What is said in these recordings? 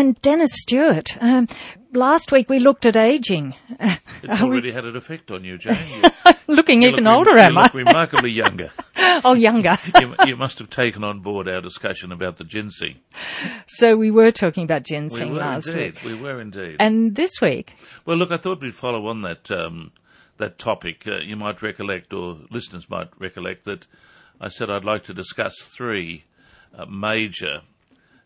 And Dennis Stewart, um, last week we looked at aging. It's already had an effect on you, Jane. You, Looking even look older, am you I? look remarkably younger. oh, younger. you, you must have taken on board our discussion about the ginseng. so we were talking about ginseng were last indeed. week. We were indeed. And this week, Well, look, I thought we'd follow on that um, that topic. Uh, you might recollect, or listeners might recollect, that I said I'd like to discuss three uh, major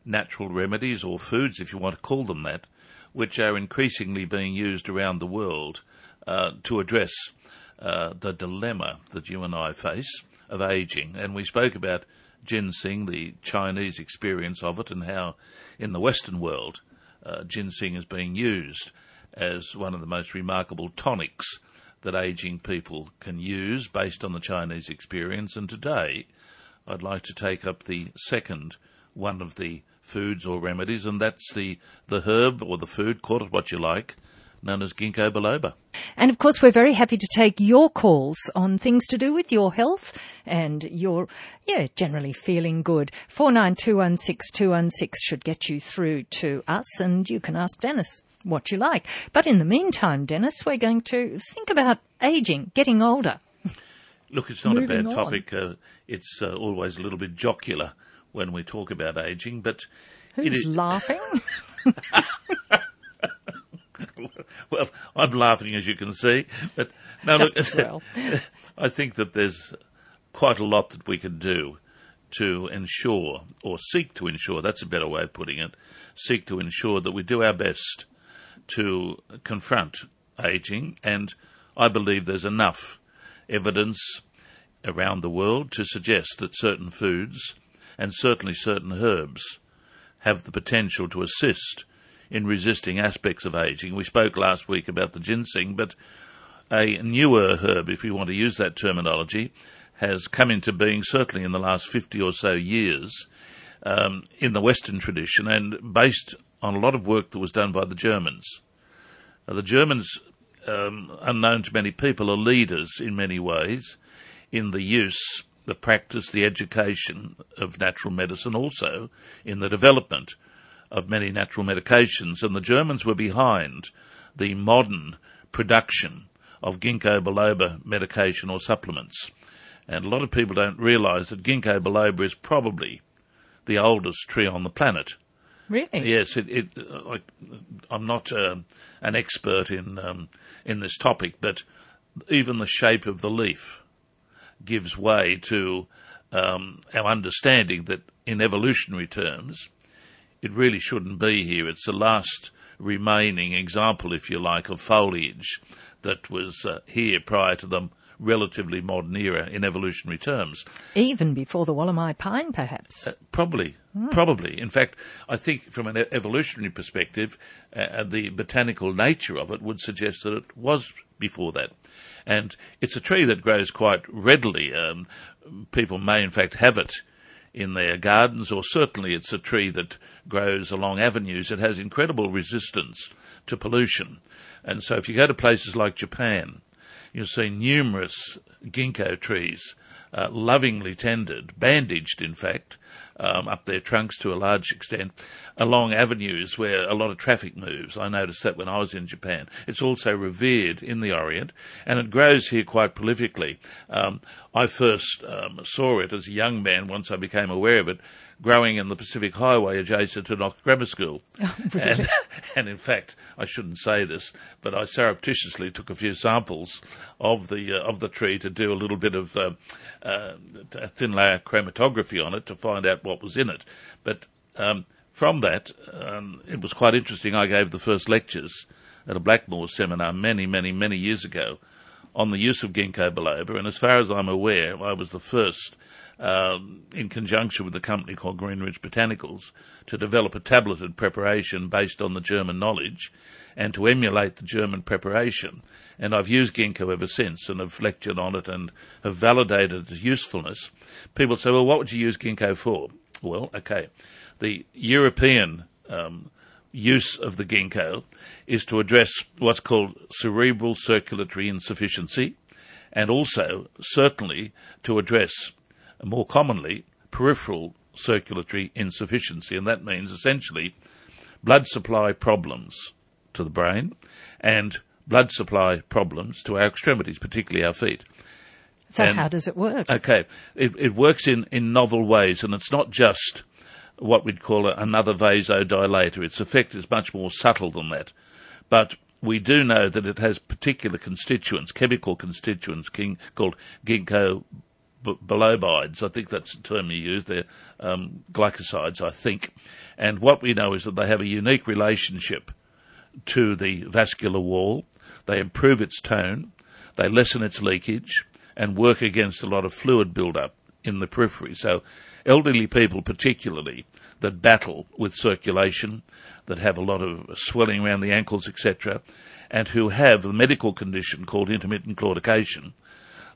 natural remedies or foods, if you want to call them that, which are increasingly being used around the world uh, to address uh, the dilemma that you and I face of aging. And we spoke about ginseng, the Chinese experience of it, and how in the Western world uh, ginseng is being used as one of the most remarkable tonics that aging people can use based on the Chinese experience. And today, I'd like to take up the second one of the foods or remedies, and that's the, the herb or the food, call it what you like, known as ginkgo biloba. and of course we're very happy to take your calls on things to do with your health and your, yeah, generally feeling good. 49216216 should get you through to us and you can ask Dennis what you like. But in the meantime, Dennis, we're going to think about aging, getting older. Look, it's not a bad on. topic. Uh, it's uh, always a little bit jocular when we talk about aging, but Who's is, laughing? well, I'm laughing as you can see, but no, Just look, as well. I think that there's quite a lot that we can do to ensure, or seek to ensure, that's a better way of putting it, seek to ensure that we do our best to confront aging, and I believe there's enough evidence around the world to suggest that certain foods, and certainly certain herbs, have the potential to assist in resisting aspects of aging. We spoke last week about the ginseng, but a newer herb, if you want to use that terminology, has come into being certainly in the last 50 or so years um, in the Western tradition and based on a lot of work that was done by the Germans. Now, the Germans, um, unknown to many people, are leaders in many ways in the use, the practice, the education of natural medicine, also in the development of many natural medications. And the Germans were behind the modern production of ginkgo biloba medication or supplements. And a lot of people don't realize that ginkgo biloba is probably the oldest tree on the planet. really? Yes, it, it, uh, I'm not uh, an expert in um, in this topic, but even the shape of the leaf gives way to um, our understanding that, in evolutionary terms, it really shouldn't be here. It's the last remaining example, if you like, of foliage that was uh, here prior to the relatively modern era in evolutionary terms. Even before the Wollemi pine, perhaps. Probably, probably. In fact, I think from an evolutionary perspective, uh, the botanical nature of it would suggest that it was before that. And it's a tree that grows quite readily. Um, people may, in fact, have it in their gardens, or certainly it's a tree that grows along avenues. It has incredible resistance to pollution. And so if you go to places like Japan, you'll see numerous ginkgo trees, uh, lovingly tended, bandaged in fact, um, up their trunks to a large extent, along avenues where a lot of traffic moves. I noticed that when I was in Japan. It's also revered in the Orient, and it grows here quite prolifically. Um, I first um, saw it as a young man once I became aware of it, growing in the Pacific Highway adjacent to Knox Grammar School. and, and in fact, I shouldn't say this, but I surreptitiously took a few samples of the uh, of the tree to do a little bit of uh, uh, a thin layer chromatography on it to find out what was in it. But um, from that, um, it was quite interesting. I gave the first lectures at a Blackmore seminar many, many, many years ago on the use of ginkgo biloba, and as far as I'm aware, I was the first um, in conjunction with a company called Greenridge Botanicals, to develop a tableted preparation based on the German knowledge and to emulate the German preparation. And I've used ginkgo ever since and have lectured on it and have validated its usefulness. People say, well, what would you use ginkgo for? Well, okay. The European um, use of the ginkgo is to address what's called cerebral circulatory insufficiency and also certainly to address more commonly peripheral circulatory insufficiency, and that means essentially blood supply problems to the brain and blood supply problems to our extremities, particularly our feet. So And- how does it work? Okay, it, it works in, in novel ways, and it's not just what we'd call a, another vasodilator. Its effect is much more subtle than that. But we do know that it has particular constituents, chemical constituents, king, called ginkgo bilobides. I think that's the term you use. They're um, glycosides, I think. And what we know is that they have a unique relationship to the vascular wall. They improve its tone, they lessen its leakage, and work against a lot of fluid buildup in the periphery. So, elderly people, particularly, that battle with circulation, that have a lot of swelling around the ankles, etc., and who have the medical condition called intermittent claudication,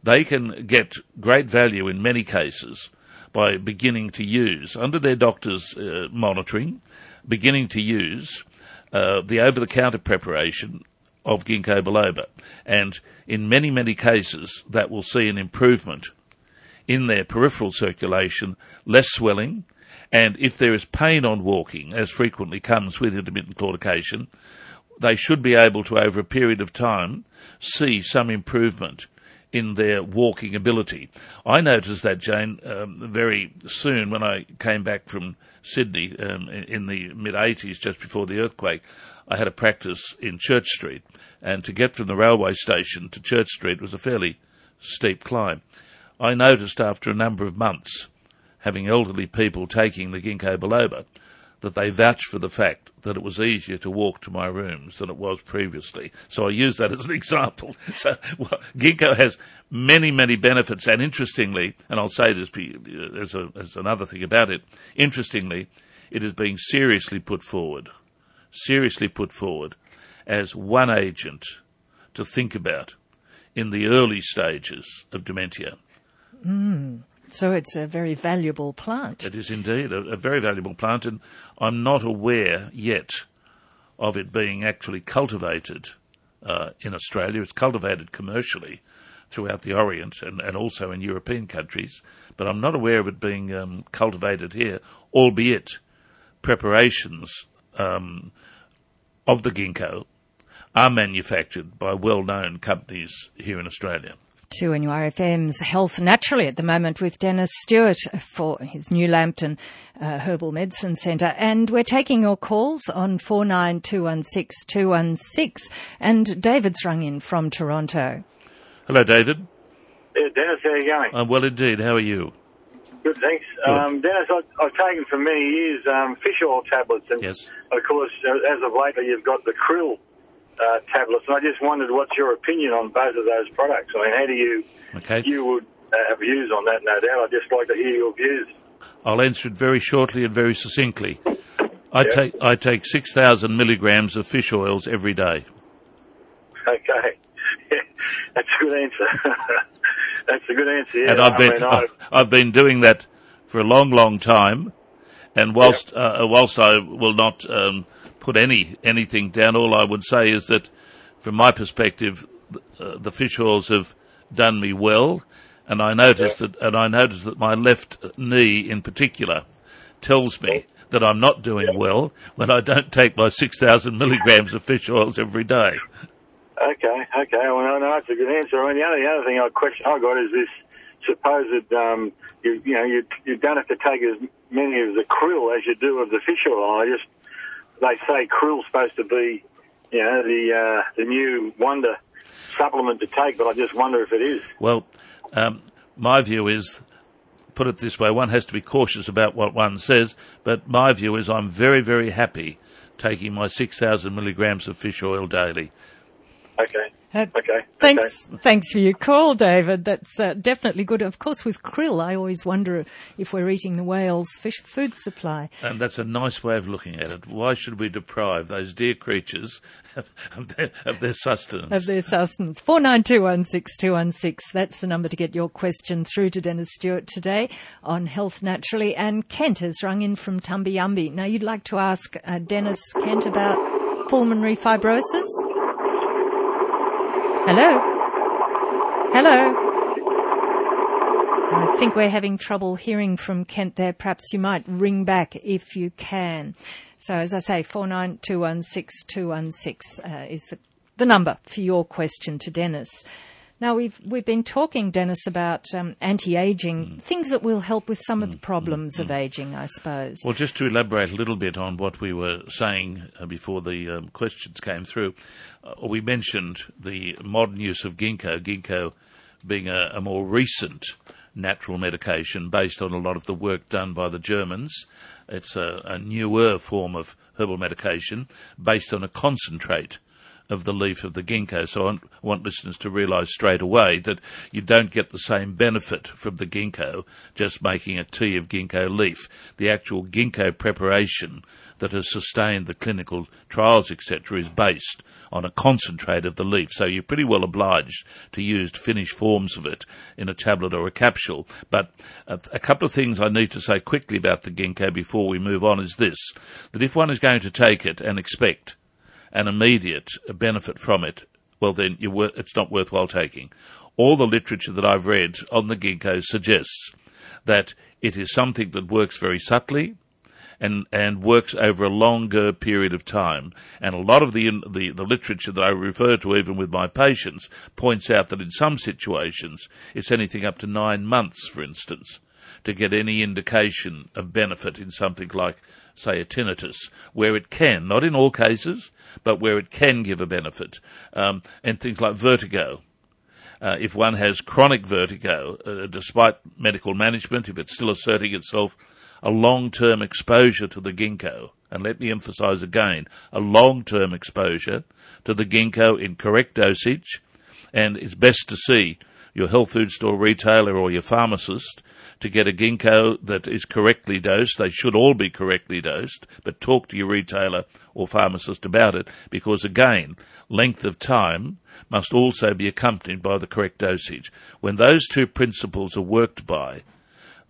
they can get great value in many cases by beginning to use, under their doctor's uh, monitoring, beginning to use uh, the over-the-counter preparation of ginkgo biloba. And in many, many cases, that will see an improvement in their peripheral circulation, less swelling, and if there is pain on walking, as frequently comes with intermittent claudication, they should be able to, over a period of time, see some improvement in their walking ability. I noticed that, Jane, um, very soon when I came back from Sydney um, in, the mid 80s, just before the earthquake. I had a practice in Church Street, and to get from the railway station to Church Street was a fairly steep climb. I noticed after a number of months, having elderly people taking the ginkgo biloba, that they vouch for the fact that it was easier to walk to my rooms than it was previously. So I use that as an example. So well, ginkgo has many, many benefits, and interestingly, and I'll say this as, a, as another thing about it, interestingly, it is being seriously put forward, seriously put forward as one agent to think about in the early stages of dementia. Mm. So it's a very valuable plant. It is indeed a, a very valuable plant, and I'm not aware yet of it being actually cultivated uh, in Australia. It's cultivated commercially throughout the Orient and, and also in European countries, but I'm not aware of it being um, cultivated here, albeit preparations um, of the ginkgo are manufactured by well-known companies here in Australia. To NURFM's Health Naturally at the moment with Dennis Stewart for his New Lambton uh, Herbal Medicine Centre. And we're taking your calls on 49216216. And David's rung in from Toronto. Hello, David. Yeah, Dennis, how are you going? I'm well indeed. How are you? Good, thanks. Good. Um, Dennis, I've, I've taken for many years um, fish oil tablets, and Yes. of course, uh, as of lately, you've got the krill uh, tablets, and I just wondered what's your opinion on both of those products. I mean, how do you Okay. you would uh, have views on that? No doubt. I'd just like to hear your views. I'll answer it very shortly and very succinctly. I Yeah. take I take six thousand milligrams of fish oils every day. Okay, that's a good answer. that's a good answer. Yeah, and I've I been mean, I, I've been doing that for a long, long time. And whilst uh, whilst I will not um, put any anything down, all I would say is that, from my perspective, uh, the fish oils have done me well, and I noticed that and I noticed that my left knee, in particular, tells me that I'm not doing well when I don't take my six thousand milligrams of fish oils every day. Okay, okay. Well, no, that's a good answer. I mean, the other, the other thing I question I got is this supposed, um, you, you know, you, you don't have to take as many of the krill as you do of the fish oil. I just, they say krill's supposed to be, you know, the, uh, the new wonder supplement to take, but I just wonder if it is. Well, um, my view is, put it this way, one has to be cautious about what one says, but my view is I'm very, very happy taking my 6,000 milligrams of fish oil daily. Okay. Uh, Okay. Thanks, Okay. thanks for your call, David. That's uh, definitely good. Of course, with krill, I always wonder if we're eating the whale's fish food supply. And that's a nice way of looking at it. Why should we deprive those dear creatures of, of, their, of their sustenance? of their sustenance. Four nine two one six two one six. That's the number to get your question through to Dennis Stewart today on Health Naturally. And Kent has rung in from Tumbi Umbi. Now you'd like to ask uh, Dennis Kent about pulmonary fibrosis. Hello. Hello. I think we're having trouble hearing from Kent there. Perhaps you might ring back if you can. So as I say, 49216216 uh, is the, the number for your question to Dennis. Now we've we've been talking, Dennis, about um, anti-aging mm. things that will help with some mm. of the mm, problems mm. of aging, I suppose. Well, just to elaborate a little bit on what we were saying uh, before the um, questions came through, uh, we mentioned the modern use of ginkgo. Ginkgo being a, a more recent natural medication based on a lot of the work done by the Germans. It's a, a newer form of herbal medication based on a concentrate of the leaf of the ginkgo. So I want listeners to realise straight away that you don't get the same benefit from the ginkgo just making a tea of ginkgo leaf. The actual ginkgo preparation that has sustained the clinical trials, etc., is based on a concentrate of the leaf. So you're pretty well obliged to use finished forms of it in a tablet or a capsule. But a, a couple of things I need to say quickly about the ginkgo before we move on is this, that if one is going to take it and expect an immediate benefit from it, well then wor- it's not worthwhile taking. All the literature that I've read on the ginkgo suggests that it is something that works very subtly, and and works over a longer period of time. And a lot of the, the the literature that I refer to, even with my patients, points out that in some situations it's anything up to nine months, for instance, to get any indication of benefit in something like say a tinnitus, where it can, not in all cases, but where it can give a benefit, um, and things like vertigo. Uh, if one has chronic vertigo, uh, despite medical management, if it's still asserting itself, a long-term exposure to the ginkgo, and let me emphasize again, a long-term exposure to the ginkgo in correct dosage, and it's best to see your health food store retailer or your pharmacist to get a ginkgo that is correctly dosed. They should all be correctly dosed, but talk to your retailer or pharmacist about it because again, length of time must also be accompanied by the correct dosage. When those two principles are worked by,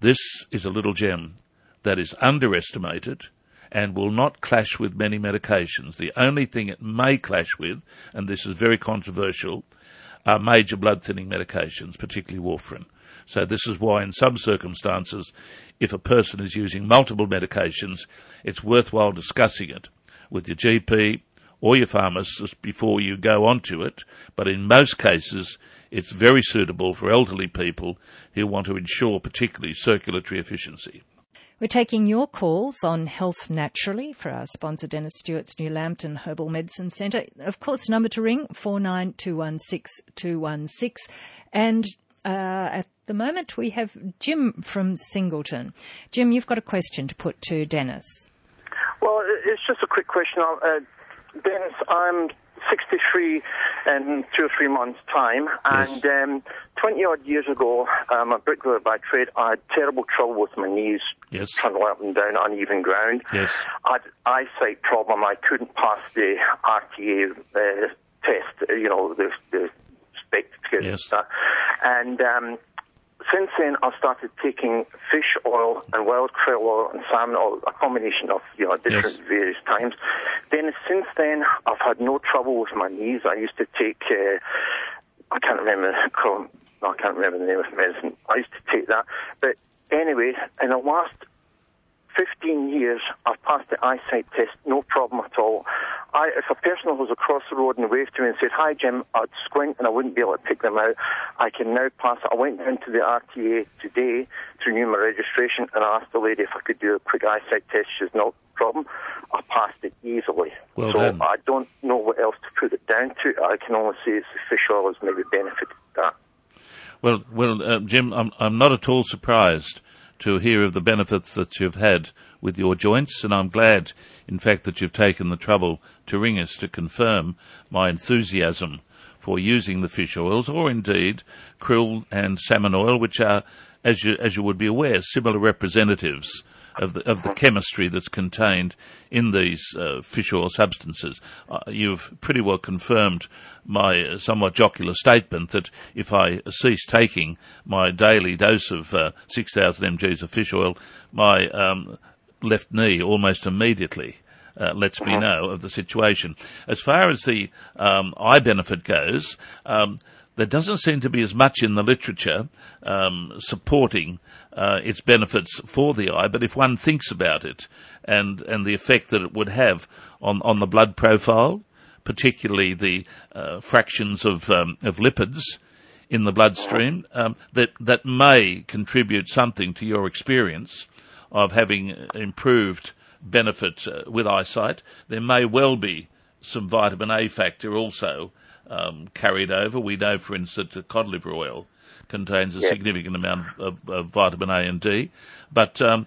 this is a little gem that is underestimated and will not clash with many medications. The only thing it may clash with, and this is very controversial, are major blood thinning medications, particularly warfarin. So this is why in some circumstances, if a person is using multiple medications, it's worthwhile discussing it with your GP or your pharmacist before you go onto it. But in most cases, it's very suitable for elderly people who want to ensure particularly circulatory efficiency. We're taking your calls on Health Naturally for our sponsor, Dennis Stewart's New Lambton Herbal Medicine Centre. Of course, number to ring, 49216216. And at the moment, we have Jim from Singleton. Jim, you've got a question to put to Dennis. Well, it's just a quick question. Uh, Dennis, I'm 63 in two or three months' time. And um, 20 odd years ago, I'm a bricklayer by trade. I had terrible trouble with my knees, yes. trying to up and down uneven ground. Yes. I had eyesight problem. I couldn't pass the RTA uh, test, you know, the, the spec yes. And um, since then, I've started taking fish oil and wild krill oil and salmon oil, a combination of you know different yes. various times. Then since then, I've had no trouble with my knees. I used to take, uh, I can't remember, no, I can't remember the name of the medicine. I used to take that, but anyway, in the last 15 years, I've passed the eyesight test, no problem at all. I, if a person was across the road and waved to me and said, Hi Jim, I'd squint and I wouldn't be able to pick them out. I can now pass it. I went down to the RTA today to renew my registration and I asked the lady if I could do a quick eyesight test. She's no problem. I passed it easily. Well so. I don't know what else to put it down to. I can only say it's the fish oil has maybe benefited that. Well, well, uh, Jim, I'm, I'm not at all surprised to hear of the benefits that you've had with your joints, and I'm glad, in fact, that you've taken the trouble to ring us to confirm my enthusiasm for using the fish oils, or indeed krill and salmon oil, which are, as you as you would be aware, similar representatives of the of the chemistry that's contained in these uh, fish oil substances. Uh, you've pretty well confirmed my somewhat jocular statement that if I cease taking my daily dose of uh, 6,000 mg's of fish oil, my um, left knee almost immediately uh, lets me know of the situation. As far as the um, eye benefit goes, um, there doesn't seem to be as much in the literature um, supporting uh, its benefits for the eye, but if one thinks about it and, and the effect that it would have on, on the blood profile, particularly the uh, fractions of, um, of lipids in the bloodstream, um, that, that may contribute something to your experience of having improved benefit uh, with eyesight. There may well be some vitamin A factor also um, carried over. We know, for instance, that cod liver oil contains a significant amount of, of, of, vitamin A and D, but um,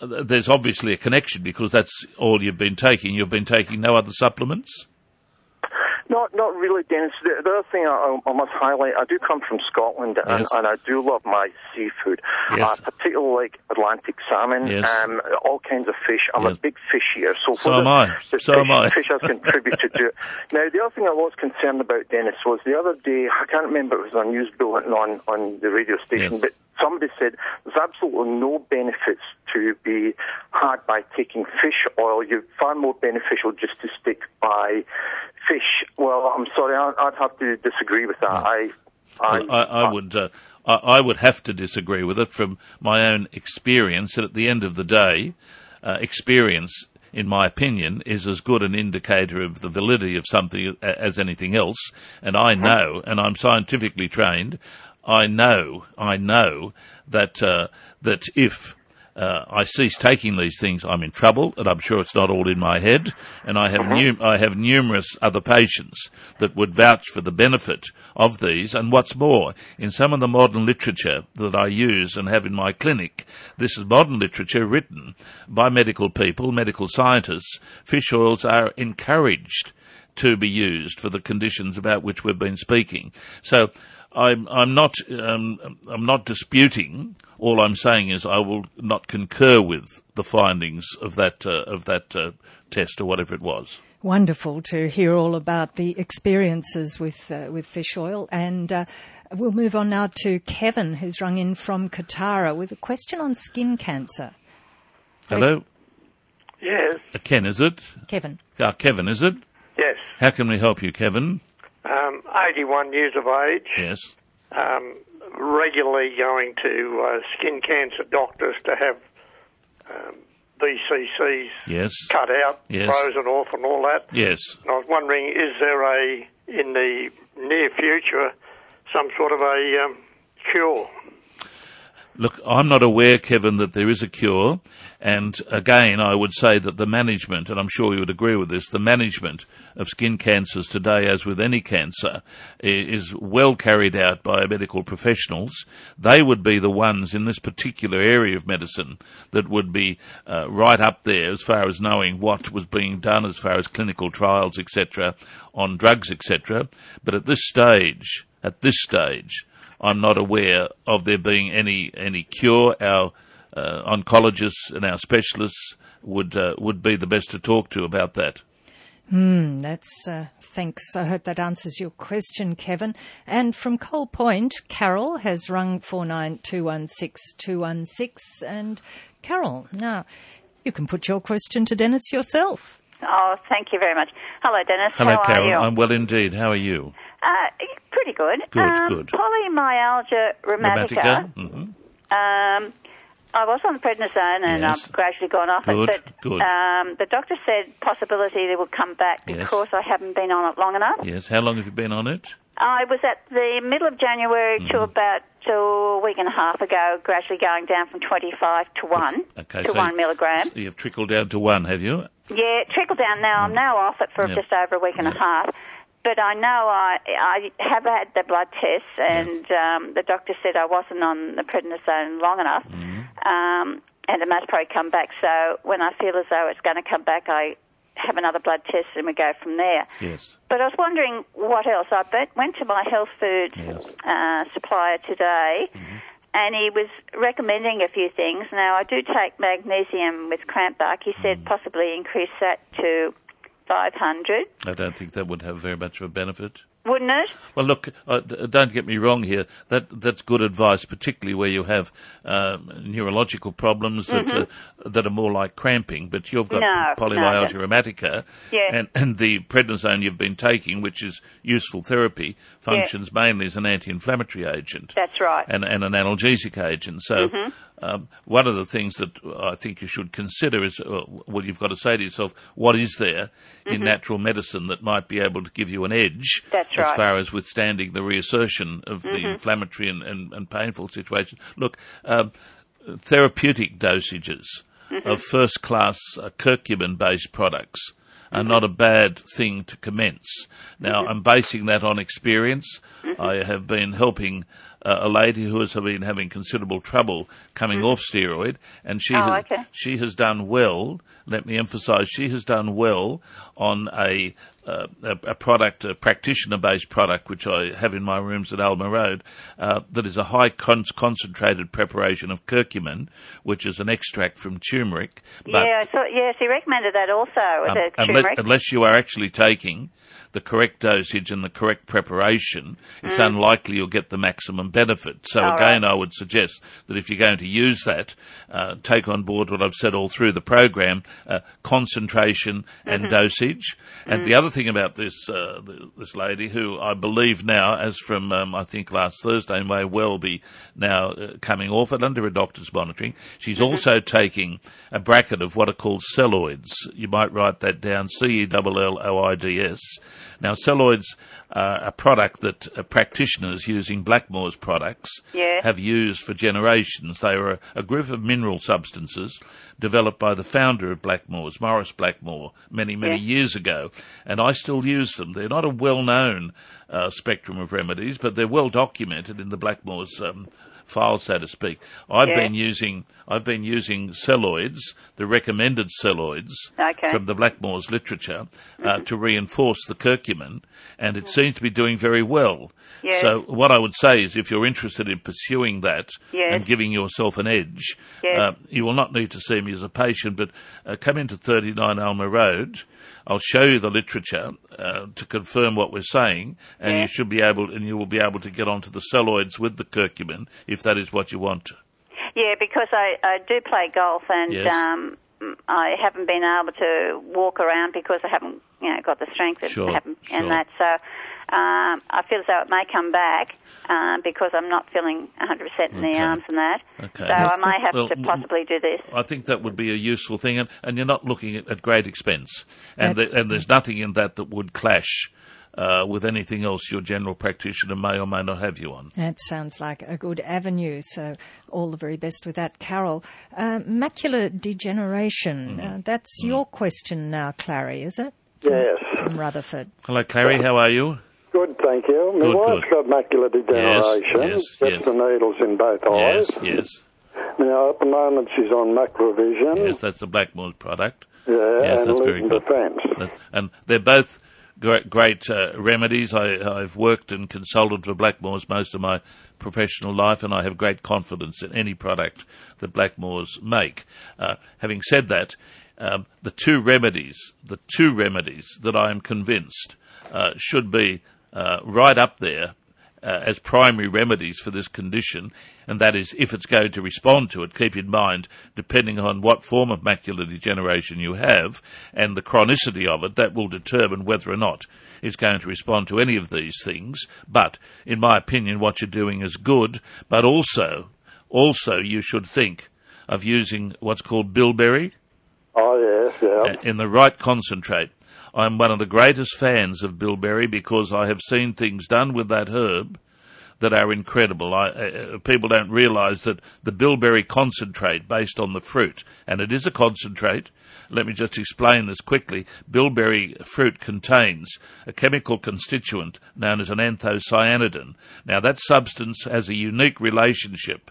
there's obviously a connection because that's all you've been taking. You've been taking no other supplements. Not, not really, Dennis. The, the other thing I, I, must highlight, I do come from Scotland, and, yes. and I do love my seafood. Yes. I particularly like Atlantic salmon, yes. um, all kinds of fish. I'm yes. a big fish eater, so, so am I. The so fish, am I. fish has contributed to it. Now, the other thing I was concerned about, Dennis, was the other day. I can't remember if it was on news bulletin on on the radio station, but somebody said there's absolutely no benefits to be had by taking fish oil. You're far more beneficial just to stick by fish. Well, I'm sorry, I'd have to disagree with that. Yeah. I, I, I, I, would, uh, I, I, would have to disagree with it from my own experience. That at the end of the day, uh, experience, in my opinion, is as good an indicator of the validity of something as anything else. And I know, and I'm scientifically trained. I know, I know that uh, that if uh, I cease taking these things, I'm in trouble, and I'm sure it's not all in my head. And I have nu- I have numerous other patients that would vouch for the benefit of these. And what's more, in some of the modern literature that I use and have in my clinic, this is modern literature written by medical people, medical scientists. Fish oils are encouraged to be used for the conditions about which we've been speaking. So. I'm, I'm not um, I'm not disputing. All I'm saying is I will not concur with the findings of that uh, of that uh, test or whatever it was. Wonderful to hear all about the experiences with uh, with fish oil, and uh, we'll move on now to Kevin, who's rung in from Kotara with a question on skin cancer. Hello. Yes. Uh, Ken, is it? Kevin. Uh, Kevin, is it? Yes. How can we help you, Kevin? Um, 81 years of age. Yes. Um, regularly going to uh, skin cancer doctors to have um, BCCs yes. cut out, yes. frozen off, and all that. Yes. And I was wondering, is there a in the near future some sort of a um, cure? Look, I'm not aware, Kevin, that there is a cure. And again, I would say that the management, and I'm sure you would agree with this, the management of skin cancers today, as with any cancer, is well carried out by medical professionals. They would be the ones in this particular area of medicine that would be uh, right up there as far as knowing what was being done as far as clinical trials, etc., on drugs, etc. But at this stage, at this stage, I'm not aware of there being any any cure. Our uh, oncologists and our specialists would uh, would be the best to talk to about that. Hmm, that's uh, thanks. I hope that answers your question, Kevin. And from Coal Point, Carol has rung four nine two one six two one six. And Carol, now you can put your question to Dennis yourself. Oh, thank you very much. Hello, Dennis. Hello, How Carol. Are you? I'm well indeed. How are you? Uh, pretty good. Good, um, good. Polymyalgia rheumatica. Mm-hmm. Um, I was on prednisone and Yes. I've gradually gone off Good, it, but good. Um, the doctor said possibility they would come back Yes. because I haven't been on it long enough. Yes. How long have you been on it? I was at the middle of January Mm-hmm. to about to a week and a half ago, gradually going down from 25 to 1, Okay, to so 1 milligram. So you've trickled down to one, have you? Yeah, trickled down now. I'm now off it for Mm. Yeah. just over a week and a half. But I know I I have had the blood tests, and um, the doctor said I wasn't on the prednisone long enough, Mm-hmm. um, and it must probably come back. So when I feel as though it's going to come back, I have another blood test, and we go from there. Yes. But I was wondering what else. I went to my health food Yes. uh, supplier today, Mm-hmm. and he was recommending a few things. Now, I do take magnesium with cramp bark. He said Mm. possibly increase that to 500. I don't think that would have very much of a benefit. Wouldn't it? Well, look, uh, don't get me wrong here. That that's good advice, particularly where you have um, neurological problems that uh, that are more like cramping. But you've got Mm-hmm. No, polymyalgia no, rheumatica, Yeah. and and the prednisone you've been taking, which is useful therapy, functions mainly as an anti-inflammatory agent That's right. and, and an analgesic agent. So, um, one of the things that I think you should consider is, uh, well, you've got to say to yourself, what is there in natural medicine that might be able to give you an edge as far as withstanding the reassertion of the inflammatory and, and, and painful situation? Look, um, therapeutic dosages of first class uh, curcumin based products are not a bad thing to commence. Now, I'm basing that on experience. I have been helping uh, a lady who has been having considerable trouble coming off steroid, and she Oh, has, okay. she has done well. Let me emphasise, she has done well on a uh, a, a product, a practitioner-based product, which I have in my rooms at Alma Road, uh, that is a high con- concentrated preparation of curcumin, which is an extract from turmeric. Yeah, I thought, yes, he recommended that also with um, unless, unless you are actually taking the correct dosage and the correct preparation, it's unlikely you'll get the maximum benefit. So Mm. All again, right. I would suggest that if you're going to use that, uh, take on board what I've said all through the program: uh, concentration and Mm-hmm. dosage. And Mm. the other thing about this uh, this lady, who I believe now, as from um, I think last Thursday, may well be now uh, coming off it under a doctor's monitoring. She's Mm-hmm. also taking a bracket of what are called celloids. You might write that down: C E L L O I D S. Now, celloids are a product that uh, practitioners using Blackmore's products have used for generations. They are a, a group of mineral substances developed by the founder of Blackmore's, Maurice Blackmore, many, many years ago. And I still use them. They're not a well-known uh, spectrum of remedies, but they're well documented in the Blackmore's um, file, so to speak. I've been using I've been using celloids, the recommended celloids Okay. from the Blackmore's literature, uh, to reinforce the curcumin, and it seems to be doing very well. Yes. So what I would say is, if you're interested in pursuing that Yes. and giving yourself an edge, Yes. uh, you will not need to see me as a patient, but uh, come into 39 Alma Road. I'll show you the literature uh, to confirm what we're saying, and Yeah. you should be able, and you will be able to get onto the celloids with the curcumin if that is what you want. Yeah, because I, I do play golf and Yes. um, I haven't been able to walk around because I haven't you know got the strength and Sure, haven't sure. and that. So um, I feel as though it may come back um, because I'm not feeling 100% in Okay. the arms and that. Okay. So Yes, I may have well, to possibly do this. I think that would be a useful thing, and, and you're not looking at, at great expense, and That- the, and there's nothing in that that would clash uh, with anything else your general practitioner may or may not have you on. That sounds like a good avenue. So, all the very best with that, Carol. Uh, macular degeneration. Mm-hmm. Uh, that's your question now, Clary, is it? Yes. From Rutherford. Hello, Clary. How are you? Good, thank you. My Good, wife's good. got macular degeneration. yes, Gets yes. the needles in both eyes. Yes, yes, Now, at the moment, she's on Macu-Vision. yes. That's the Blackmore's product. Yeah, Yes, and that's very good. Defence. That's- and they're both great, great uh, remedies. I, I've worked and consulted for Blackmore's most of my professional life, and I have great confidence in any product that Blackmore's make. Uh, having said that, um, the two remedies, the two remedies that I am convinced uh, should be uh, right up there uh, as primary remedies for this condition, and that is if it's going to respond to it, keep in mind, depending on what form of macular degeneration you have and the chronicity of it, that will determine whether or not it's going to respond to any of these things. But, in my opinion, what you're doing is good, but also, also you should think of using what's called bilberry Oh, yes, yeah. uh, in the right concentrate. I'm one of the greatest fans of bilberry because I have seen things done with that herb that are incredible. I, uh, people don't realise that the bilberry concentrate, based on the fruit, and it is a concentrate. Let me just explain this quickly. Bilberry fruit contains a chemical constituent known as an anthocyanidin. Now, that substance has a unique relationship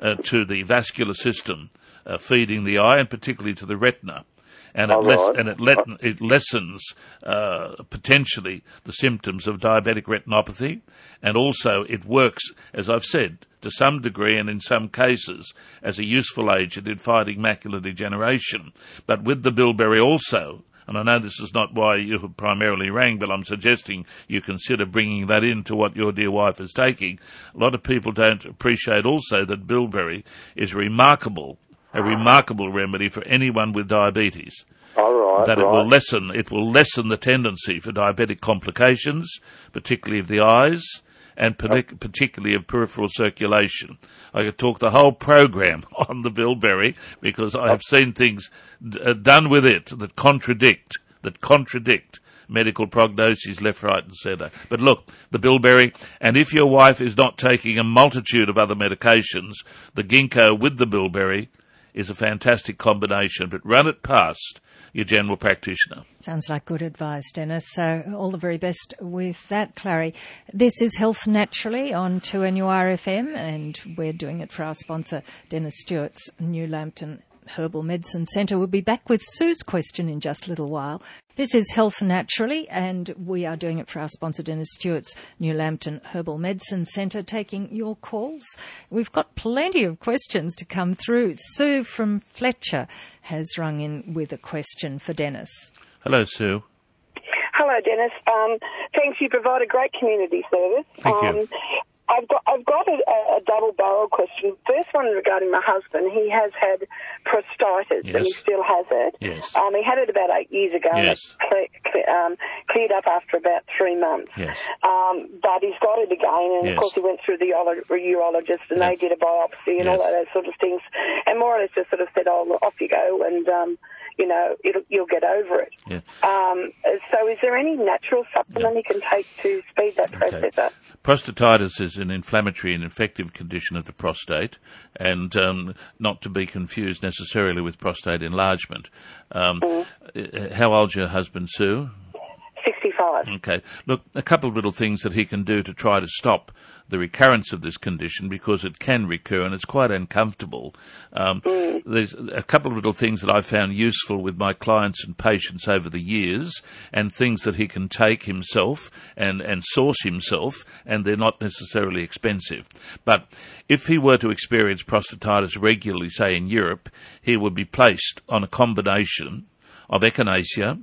uh, to the vascular system uh, feeding the eye, and particularly to the retina. And it, less, right. and it, let, it lessens uh, potentially the symptoms of diabetic retinopathy, and also it works, as I've said, to some degree and in some cases as a useful agent in fighting macular degeneration. But with the bilberry also, and I know this is not why you primarily rang, but I'm suggesting you consider bringing that into what your dear wife is taking. A lot of people don't appreciate also that bilberry is remarkable, a remarkable remedy for anyone with diabetes. All right. that right. it will lessen it will lessen the tendency for diabetic complications, particularly of the eyes and partic- particularly of peripheral circulation. I could talk the whole program on the bilberry because I have seen things d- uh, done with it that contradict that contradict medical prognoses left, right, and centre. But look, the bilberry, and if your wife is not taking a multitude of other medications, the ginkgo with the bilberry is a fantastic combination. But run it past your general practitioner. Sounds like good advice, Dennis. So all the very best with that, Clary. This is Health Naturally on 2NURFM, and we're doing it for our sponsor, Dennis Stewart's New Lambton Herbal Medicine Centre. We'll be back with Sue's question in just a little while. This is Health Naturally, and we are doing it for our sponsor, Dennis Stewart's New Lambton Herbal Medicine Centre, taking your calls. We've got plenty of questions to come through. Sue from Fletcher has rung in with a question for Dennis. Hello, Sue. Hello, Dennis. Um, thanks. You provide a great community service. Thank you. I've got I've got a, a double barrel question. First one regarding my husband. He has had prostatitis, and he still has it. Yes. Um, he had it about eight years ago. and Yes. it cle- cle- um, cleared up after about three months. Yes. Um, but he's got it again, and Yes. of course he went through the uro- urologist, and Yes. they did a biopsy and all Yes. those sort of things, and more or less just sort of said, "Oh, off you go," and um, you know, it'll, you'll get over it. Yeah. Um, so, is there any natural supplement you can take to speed that process up? Prostatitis is an inflammatory and infective condition of the prostate, and um, not to be confused necessarily with prostate enlargement. Um, Mm-hmm. uh, How old's your husband, Sue? 65. Okay. Look, a couple of little things that he can do to try to stop the recurrence of this condition because it can recur and it's quite uncomfortable. Um, There's a couple of little things that I've found useful with my clients and patients over the years and things that he can take himself and, and source himself and they're not necessarily expensive. But if he were to experience prostatitis regularly, say in Europe, he would be placed on a combination of echinacea,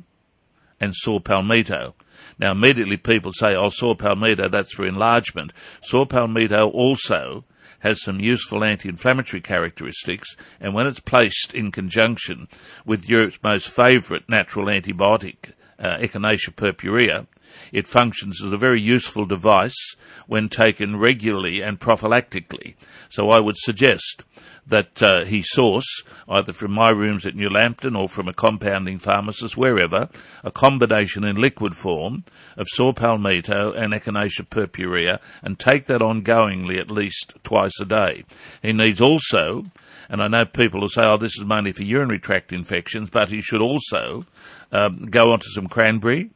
and saw palmetto. Now, immediately people say, oh, saw palmetto, that's for enlargement. Saw palmetto also has some useful anti-inflammatory characteristics, and when it's placed in conjunction with Europe's most favourite natural antibiotic, uh, Echinacea purpurea, it functions as a very useful device when taken regularly and prophylactically. So I would suggest that uh, he source, either from my rooms at New Lambton or from a compounding pharmacist, wherever, a combination in liquid form of saw palmetto and echinacea purpurea and take that ongoingly at least twice a day. He needs also, and I know people will say, oh, this is mainly for urinary tract infections, but he should also um, go onto some cranberry,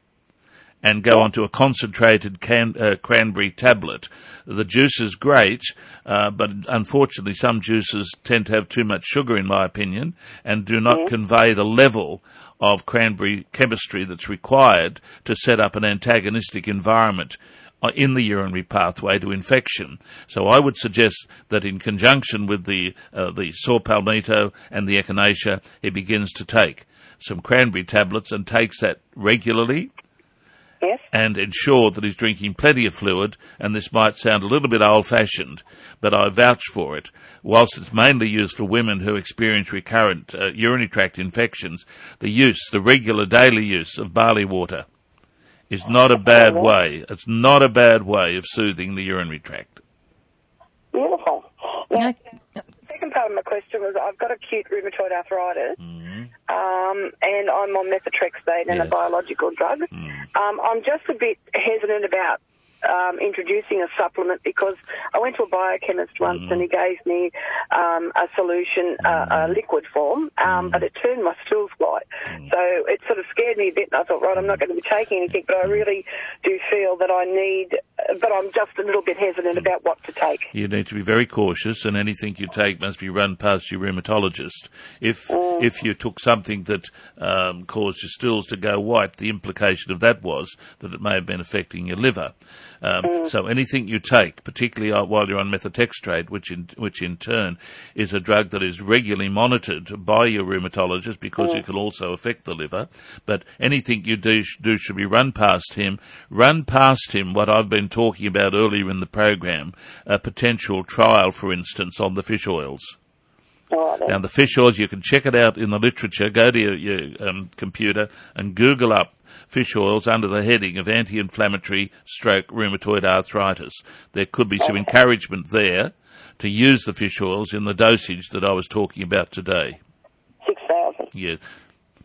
and go onto a concentrated can, uh, cranberry tablet. The juice is great, uh, but unfortunately some juices tend to have too much sugar in my opinion and do not convey the level of cranberry chemistry that's required to set up an antagonistic environment uh, in the urinary pathway to infection. So I would suggest that in conjunction with the uh, the saw palmetto and the echinacea, he begins to take some cranberry tablets and takes that regularly Yes? and ensure that he's drinking plenty of fluid, and this might sound a little bit old fashioned, but I vouch for it. Whilst it's mainly used for women who experience recurrent uh, urinary tract infections, the use, the regular daily use of barley water is not a bad way. It's not a bad way of soothing the urinary tract. Beautiful. Now, No, second part of my question was I've got acute rheumatoid arthritis, um, and I'm on methotrexate and a biological drug. Um, I'm just a bit hesitant about um, introducing a supplement because I went to a biochemist once and he gave me um, a solution, uh, a liquid form, um, but it turned my stools white. So it sort of scared me a bit, and I thought, right, I'm not going to be taking anything, but I really do feel that I need but I'm just a little bit hesitant about what to take. You need to be very cautious, and anything you take must be run past your rheumatologist. If Mm. if you took something that um, caused your stools to go white, the implication of that was that it may have been affecting your liver. Um, Mm. So anything you take, particularly uh, while you're on methotrexate, which in which in turn is a drug that is regularly monitored by your rheumatologist because Mm. it can also affect the liver. But anything you do do should be run past him. Run past him what I've been talking about earlier in the program, a potential trial, for instance, on the fish oils. All right, then. Now, the fish oils, you can check it out in the literature. Go to your, your um, computer and Google up fish oils under the heading of anti-inflammatory stroke rheumatoid arthritis. There could be some encouragement there to use the fish oils in the dosage that I was talking about today. 6,000. Yeah.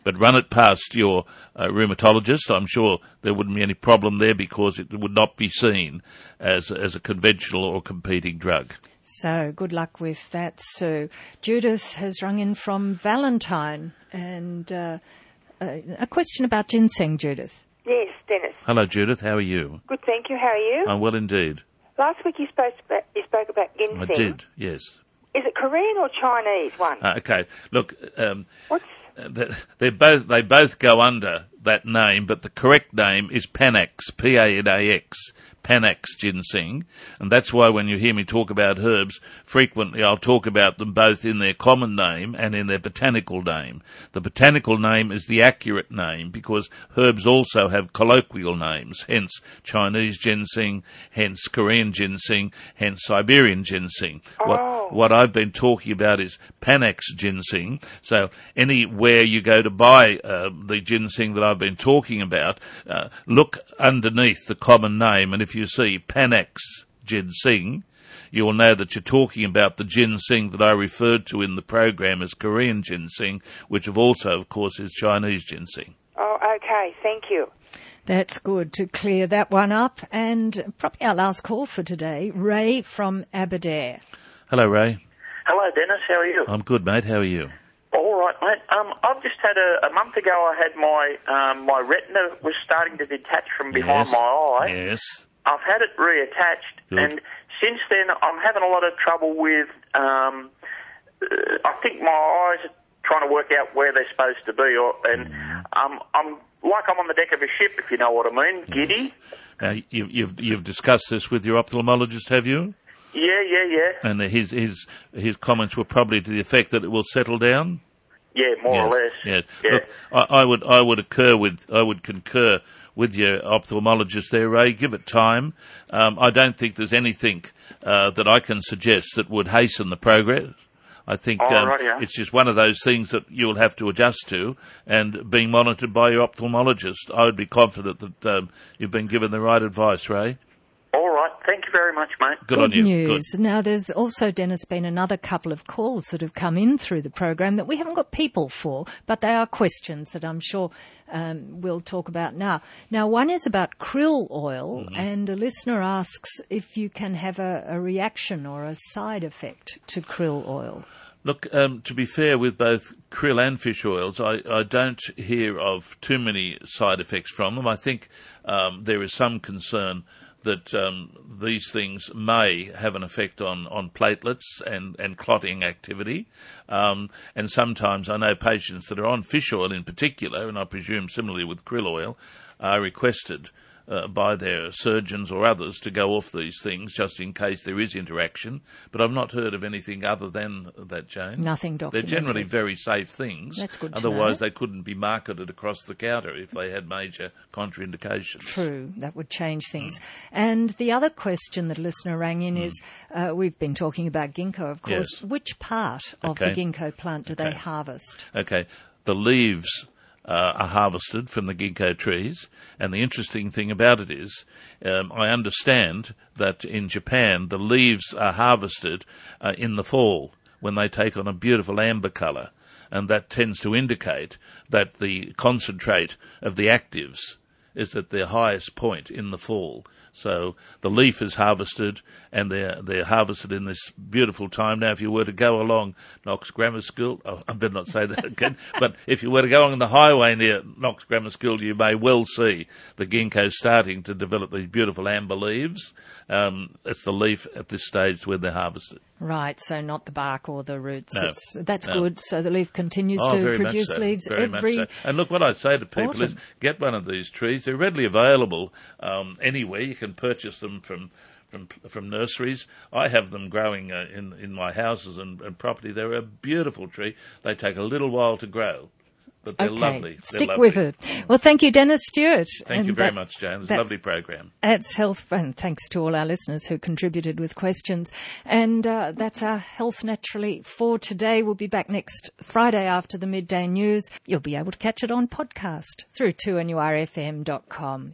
But run it past your uh, rheumatologist. I'm sure there wouldn't be any problem there because it would not be seen as, as a conventional or competing drug. So good luck with that, Sue. Judith has rung in from Valentine and uh, a, a question about ginseng, Judith. Yes, Dennis. Hello, Judith. How are you? Good, thank you. How are you? I'm well indeed. Last week you spoke about, you spoke about ginseng. I did, yes. Is it Korean or Chinese one? Uh, okay, look, um, What's uh, they're both they both go under that name, but the correct name is Panax, P A N A X, Panax ginseng, and that's why when you hear me talk about herbs, frequently I'll talk about them both in their common name and in their botanical name. The botanical name is the accurate name because herbs also have colloquial names, hence Chinese ginseng, hence Korean ginseng, hence Siberian ginseng. What what I've been talking about is Panax ginseng. So anywhere you go to buy uh, the ginseng that I've been talking about, uh, look underneath the common name, and if you see Panax ginseng, you will know that you're talking about the ginseng that I referred to in the program as Korean ginseng, which of also, of course, is Chinese ginseng. oh, okay. Thank you. That's good to clear that one up. And probably our last call for today, Ray from Aberdare. Hello, Ray. Hello, Dennis. How are you? I'm good, mate. How are you? All right, mate. Um, I've just had a, a month ago. I had my um, my retina was starting to detach from behind yes. my eye. Yes. I've had it reattached, Good. and since then I'm having a lot of trouble with. Um, uh, I think my eyes are trying to work out where they're supposed to be, or and Mm-hmm. um, I'm like I'm on the deck of a ship, if you know what I mean. Giddy. Now, you, you've you've discussed this with your ophthalmologist, have you? Yeah, yeah, yeah, And his his his comments were probably to the effect that it will settle down. yeah, more yes. or less. Yes. Yeah. Look, I, I would I would occur with I would concur with your ophthalmologist there, Ray. Give it time. Um, I don't think there's anything uh, that I can suggest that would hasten the progress. I think um, rightio. it's just one of those things that you'll have to adjust to, and being monitored by your ophthalmologist, I would be confident that um, you've been given the right advice, Ray. All right. Thank you very much, mate. Good, on you. news. Now, there's also, Dennis, been another couple of calls that have come in through the program that we haven't got people for, but they are questions that I'm sure um, we'll talk about now. Now, one is about krill oil, Mm-hmm. and a listener asks if you can have a, a reaction or a side effect to krill oil. Look, um, to be fair with both krill and fish oils, I, I don't hear of too many side effects from them. I think um, there is some concern that um, these things may have an effect on, on platelets and, and clotting activity. Um, and sometimes I know patients that are on fish oil in particular, and I presume similarly with krill oil, are requested uh, by their surgeons or others to go off these things just in case there is interaction. But I've not heard of anything other than that, Jane. Nothing They're generally very safe things. That's good to Otherwise, they couldn't be marketed across the counter if they had major contraindications. True, that would change things. And the other question that a listener rang in is uh, we've been talking about ginkgo, of course. Yes. Which part of Okay. the ginkgo plant do they harvest? Okay, the leaves uh, are harvested from the ginkgo trees, and the interesting thing about it is, um, I understand that in Japan the leaves are harvested uh, in the fall when they take on a beautiful amber colour, and that tends to indicate that the concentrate of the actives is at their highest point in the fall. So the leaf is harvested and they're, they're harvested in this beautiful time. Now, if you were to go along Knox Grammar School, oh, I better not say that again, but if you were to go along the highway near Knox Grammar School, you may well see the ginkgo starting to develop these beautiful amber leaves. Um, it's the leaf at this stage when they're harvested. Right, so not the bark or the roots. No, It's, that's no. good. So the leaf continues Oh, to produce so, leaves very every. so. And look, what I say to people is get one of these trees. They're readily available um, anywhere. You can purchase them from from from nurseries. I have them growing uh, in in my houses and, and property. They're a beautiful tree. They take a little while to grow, but they're okay, lovely. They're stick lovely. with it. Well, thank you, Dennis Stewart. Thank you very that- much, a lovely program. That's health, and thanks to all our listeners who contributed with questions. And uh, that's our Health Naturally for today. We'll be back next Friday after the midday news. You'll be able to catch it on podcast through 2NURFM.com.